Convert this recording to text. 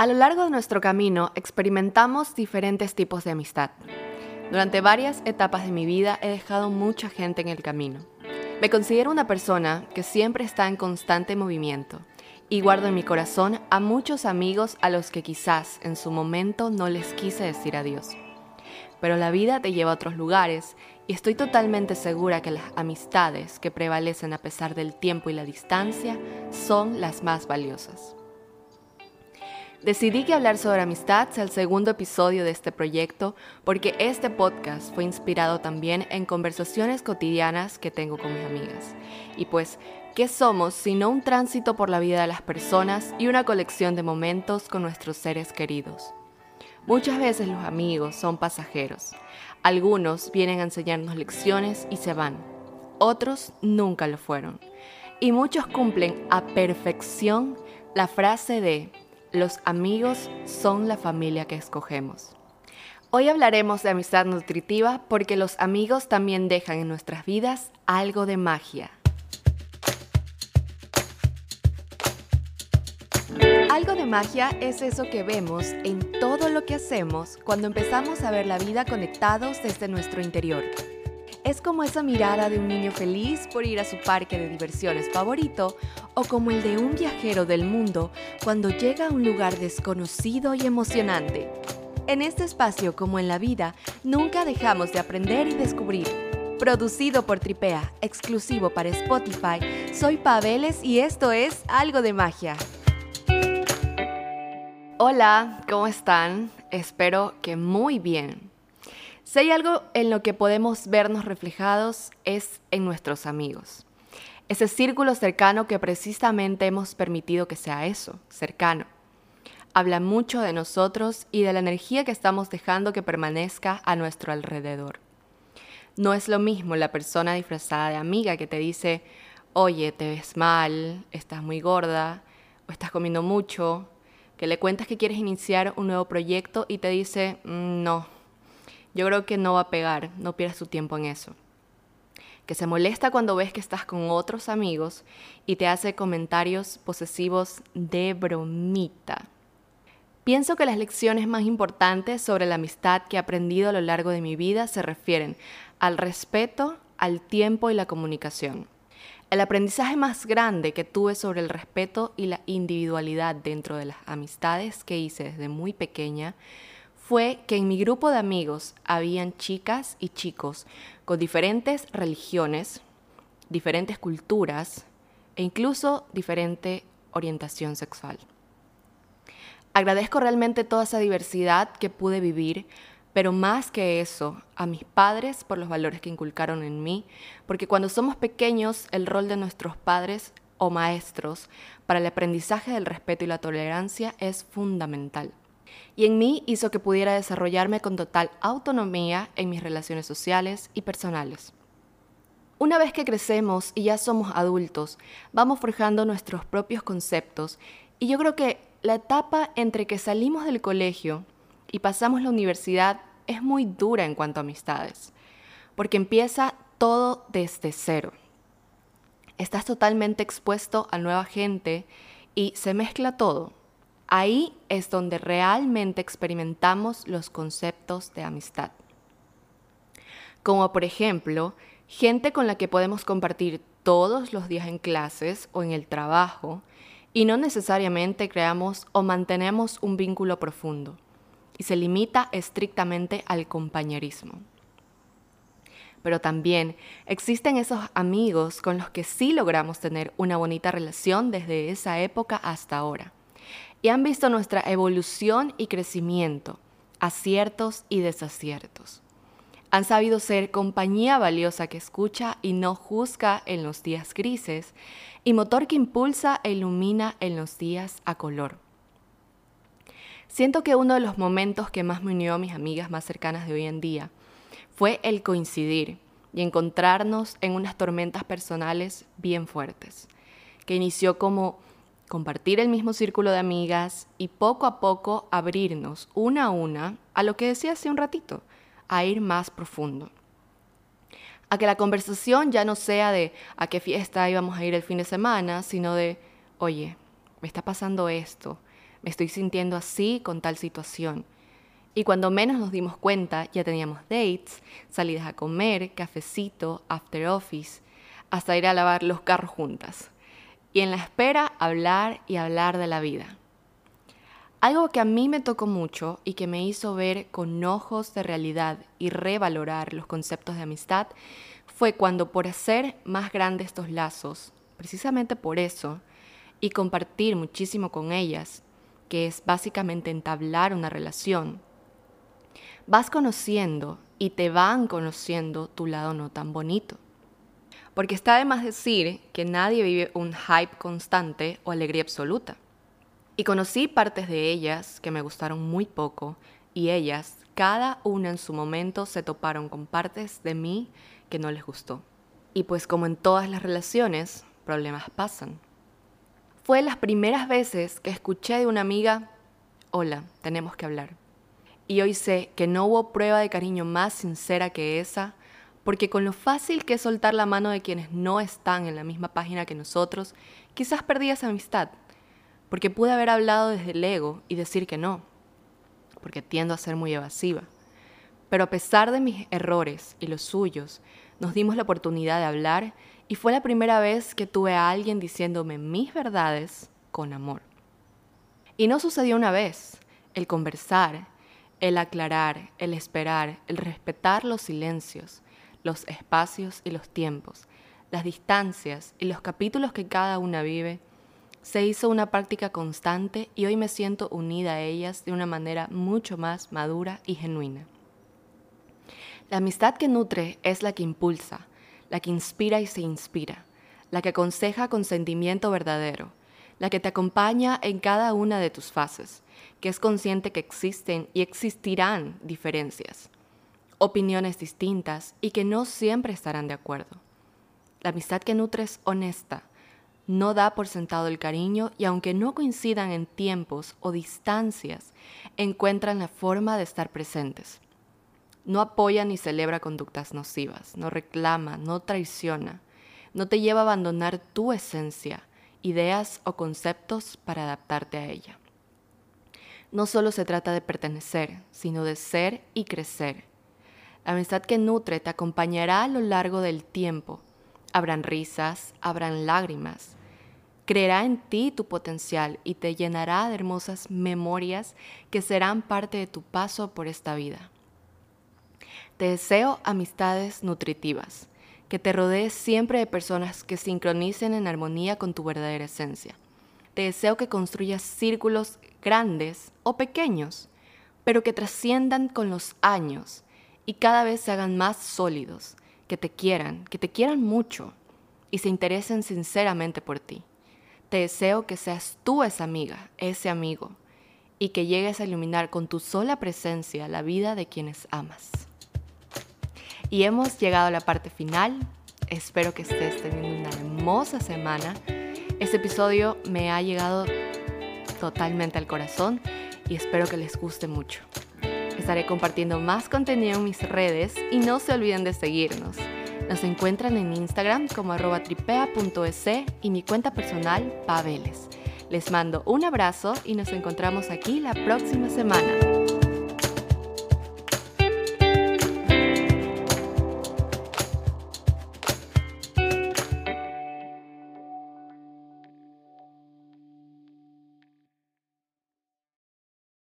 A lo largo de nuestro camino experimentamos diferentes tipos de amistad. Durante varias etapas de mi vida he dejado mucha gente en el camino. Me considero una persona que siempre está en constante movimiento y guardo en mi corazón a muchos amigos a los que quizás en su momento no les quise decir adiós. Pero la vida te lleva a otros lugares y estoy totalmente segura que las amistades que prevalecen a pesar del tiempo y la distancia son las más valiosas. Decidí que hablar sobre amistad sea el segundo episodio de este proyecto porque este podcast fue inspirado también en conversaciones cotidianas que tengo con mis amigas. Y pues, ¿qué somos sino un tránsito por la vida de las personas y una colección de momentos con nuestros seres queridos? Muchas veces los amigos son pasajeros. Algunos vienen a enseñarnos lecciones y se van. Otros nunca lo fueron. Y muchos cumplen a perfección la frase de los amigos son la familia que escogemos. Hoy hablaremos de amistad nutritiva porque los amigos también dejan en nuestras vidas algo de magia. Algo de magia es eso que vemos en todo lo que hacemos cuando empezamos a ver la vida conectados desde nuestro interior. Es como esa mirada de un niño feliz por ir a su parque de diversiones favorito o como el de un viajero del mundo cuando llega a un lugar desconocido y emocionante. En este espacio, como en la vida, nunca dejamos de aprender y descubrir. Producido por Tripea, exclusivo para Spotify, soy Paveles y esto es Algo de Magia. Hola, ¿cómo están? Espero que muy bien. Si hay algo en lo que podemos vernos reflejados es en nuestros amigos. Ese círculo cercano que precisamente hemos permitido que sea eso, cercano. Habla mucho de nosotros y de la energía que estamos dejando que permanezca a nuestro alrededor. No es lo mismo la persona disfrazada de amiga que te dice, oye, te ves mal, estás muy gorda, o estás comiendo mucho, que le cuentas que quieres iniciar un nuevo proyecto y te dice, mm, no, yo creo que no va a pegar, no pierdas tu tiempo en eso. Que se molesta cuando ves que estás con otros amigos y te hace comentarios posesivos de bromita. Pienso que las lecciones más importantes sobre la amistad que he aprendido a lo largo de mi vida se refieren al respeto, al tiempo y la comunicación. El aprendizaje más grande que tuve sobre el respeto y la individualidad dentro de las amistades que hice desde muy pequeña fue que en mi grupo de amigos habían chicas y chicos con diferentes religiones, diferentes culturas e incluso diferente orientación sexual. Agradezco realmente toda esa diversidad que pude vivir, pero más que eso, a mis padres por los valores que inculcaron en mí, porque cuando somos pequeños el rol de nuestros padres o maestros para el aprendizaje del respeto y la tolerancia es fundamental y en mí hizo que pudiera desarrollarme con total autonomía en mis relaciones sociales y personales. Una vez que crecemos y ya somos adultos, vamos forjando nuestros propios conceptos y yo creo que la etapa entre que salimos del colegio y pasamos la universidad es muy dura en cuanto a amistades, porque empieza todo desde cero. Estás totalmente expuesto a nueva gente y se mezcla todo Ahí es donde realmente experimentamos los conceptos de amistad. Como por ejemplo, gente con la que podemos compartir todos los días en clases o en el trabajo y no necesariamente creamos o mantenemos un vínculo profundo y se limita estrictamente al compañerismo. Pero también existen esos amigos con los que sí logramos tener una bonita relación desde esa época hasta ahora y han visto nuestra evolución y crecimiento, aciertos y desaciertos. Han sabido ser compañía valiosa que escucha y no juzga en los días grises y motor que impulsa e ilumina en los días a color. Siento que uno de los momentos que más me unió a mis amigas más cercanas de hoy en día fue el coincidir y encontrarnos en unas tormentas personales bien fuertes, que inició como compartir el mismo círculo de amigas y poco a poco abrirnos una a una a lo que decía hace un ratito, a ir más profundo. A que la conversación ya no sea de a qué fiesta íbamos a ir el fin de semana, sino de, oye, me está pasando esto, me estoy sintiendo así con tal situación. Y cuando menos nos dimos cuenta, ya teníamos dates, salidas a comer, cafecito, after office, hasta ir a lavar los carros juntas. Y en la espera, hablar y hablar de la vida. Algo que a mí me tocó mucho y que me hizo ver con ojos de realidad y revalorar los conceptos de amistad fue cuando por hacer más grandes estos lazos, precisamente por eso, y compartir muchísimo con ellas, que es básicamente entablar una relación, vas conociendo y te van conociendo tu lado no tan bonito. Porque está de más decir que nadie vive un hype constante o alegría absoluta. Y conocí partes de ellas que me gustaron muy poco y ellas, cada una en su momento, se toparon con partes de mí que no les gustó. Y pues como en todas las relaciones, problemas pasan. Fue las primeras veces que escuché de una amiga, hola, tenemos que hablar. Y hoy sé que no hubo prueba de cariño más sincera que esa, porque con lo fácil que es soltar la mano de quienes no están en la misma página que nosotros, quizás perdí esa amistad porque pude haber hablado desde el ego y decir que no, porque tiendo a ser muy evasiva. Pero a pesar de mis errores y los suyos, nos dimos la oportunidad de hablar y fue la primera vez que tuve a alguien diciéndome mis verdades con amor. Y no sucedió una vez. El conversar, el aclarar, el esperar, el respetar los silencios, los espacios y los tiempos, las distancias y los capítulos que cada una vive, se hizo una práctica constante y hoy me siento unida a ellas de una manera mucho más madura y genuina. La amistad que nutre es la que impulsa, la que inspira y se inspira, la que aconseja con sentimiento verdadero, la que te acompaña en cada una de tus fases, que es consciente que existen y existirán diferencias, opiniones distintas y que no siempre estarán de acuerdo. La amistad que nutre es honesta, no da por sentado el cariño y aunque no coincidan en tiempos o distancias, encuentran la forma de estar presentes. No apoya ni celebra conductas nocivas, no reclama, no traiciona, no te lleva a abandonar tu esencia, ideas o conceptos para adaptarte a ella. No solo se trata de pertenecer, sino de ser y crecer. La amistad que nutre te acompañará a lo largo del tiempo. Habrán risas, habrán lágrimas, creerá en ti tu potencial y te llenará de hermosas memorias que serán parte de tu paso por esta vida. Te deseo amistades nutritivas, que te rodees siempre de personas que sincronicen en armonía con tu verdadera esencia. Te deseo que construyas círculos grandes o pequeños, pero que trasciendan con los años y cada vez se hagan más sólidos, que te quieran, que te quieran mucho y se interesen sinceramente por ti. Te deseo que seas tú esa amiga, ese amigo, y que llegues a iluminar con tu sola presencia la vida de quienes amas. Y hemos llegado a la parte final. Espero que estés teniendo una hermosa semana. Este episodio me ha llegado totalmente al corazón y espero que les guste mucho. Estaré compartiendo más contenido en mis redes y no se olviden de seguirnos. Nos encuentran en Instagram como arroba tripea.es y mi cuenta personal Paveles. Les mando un abrazo y nos encontramos aquí la próxima semana.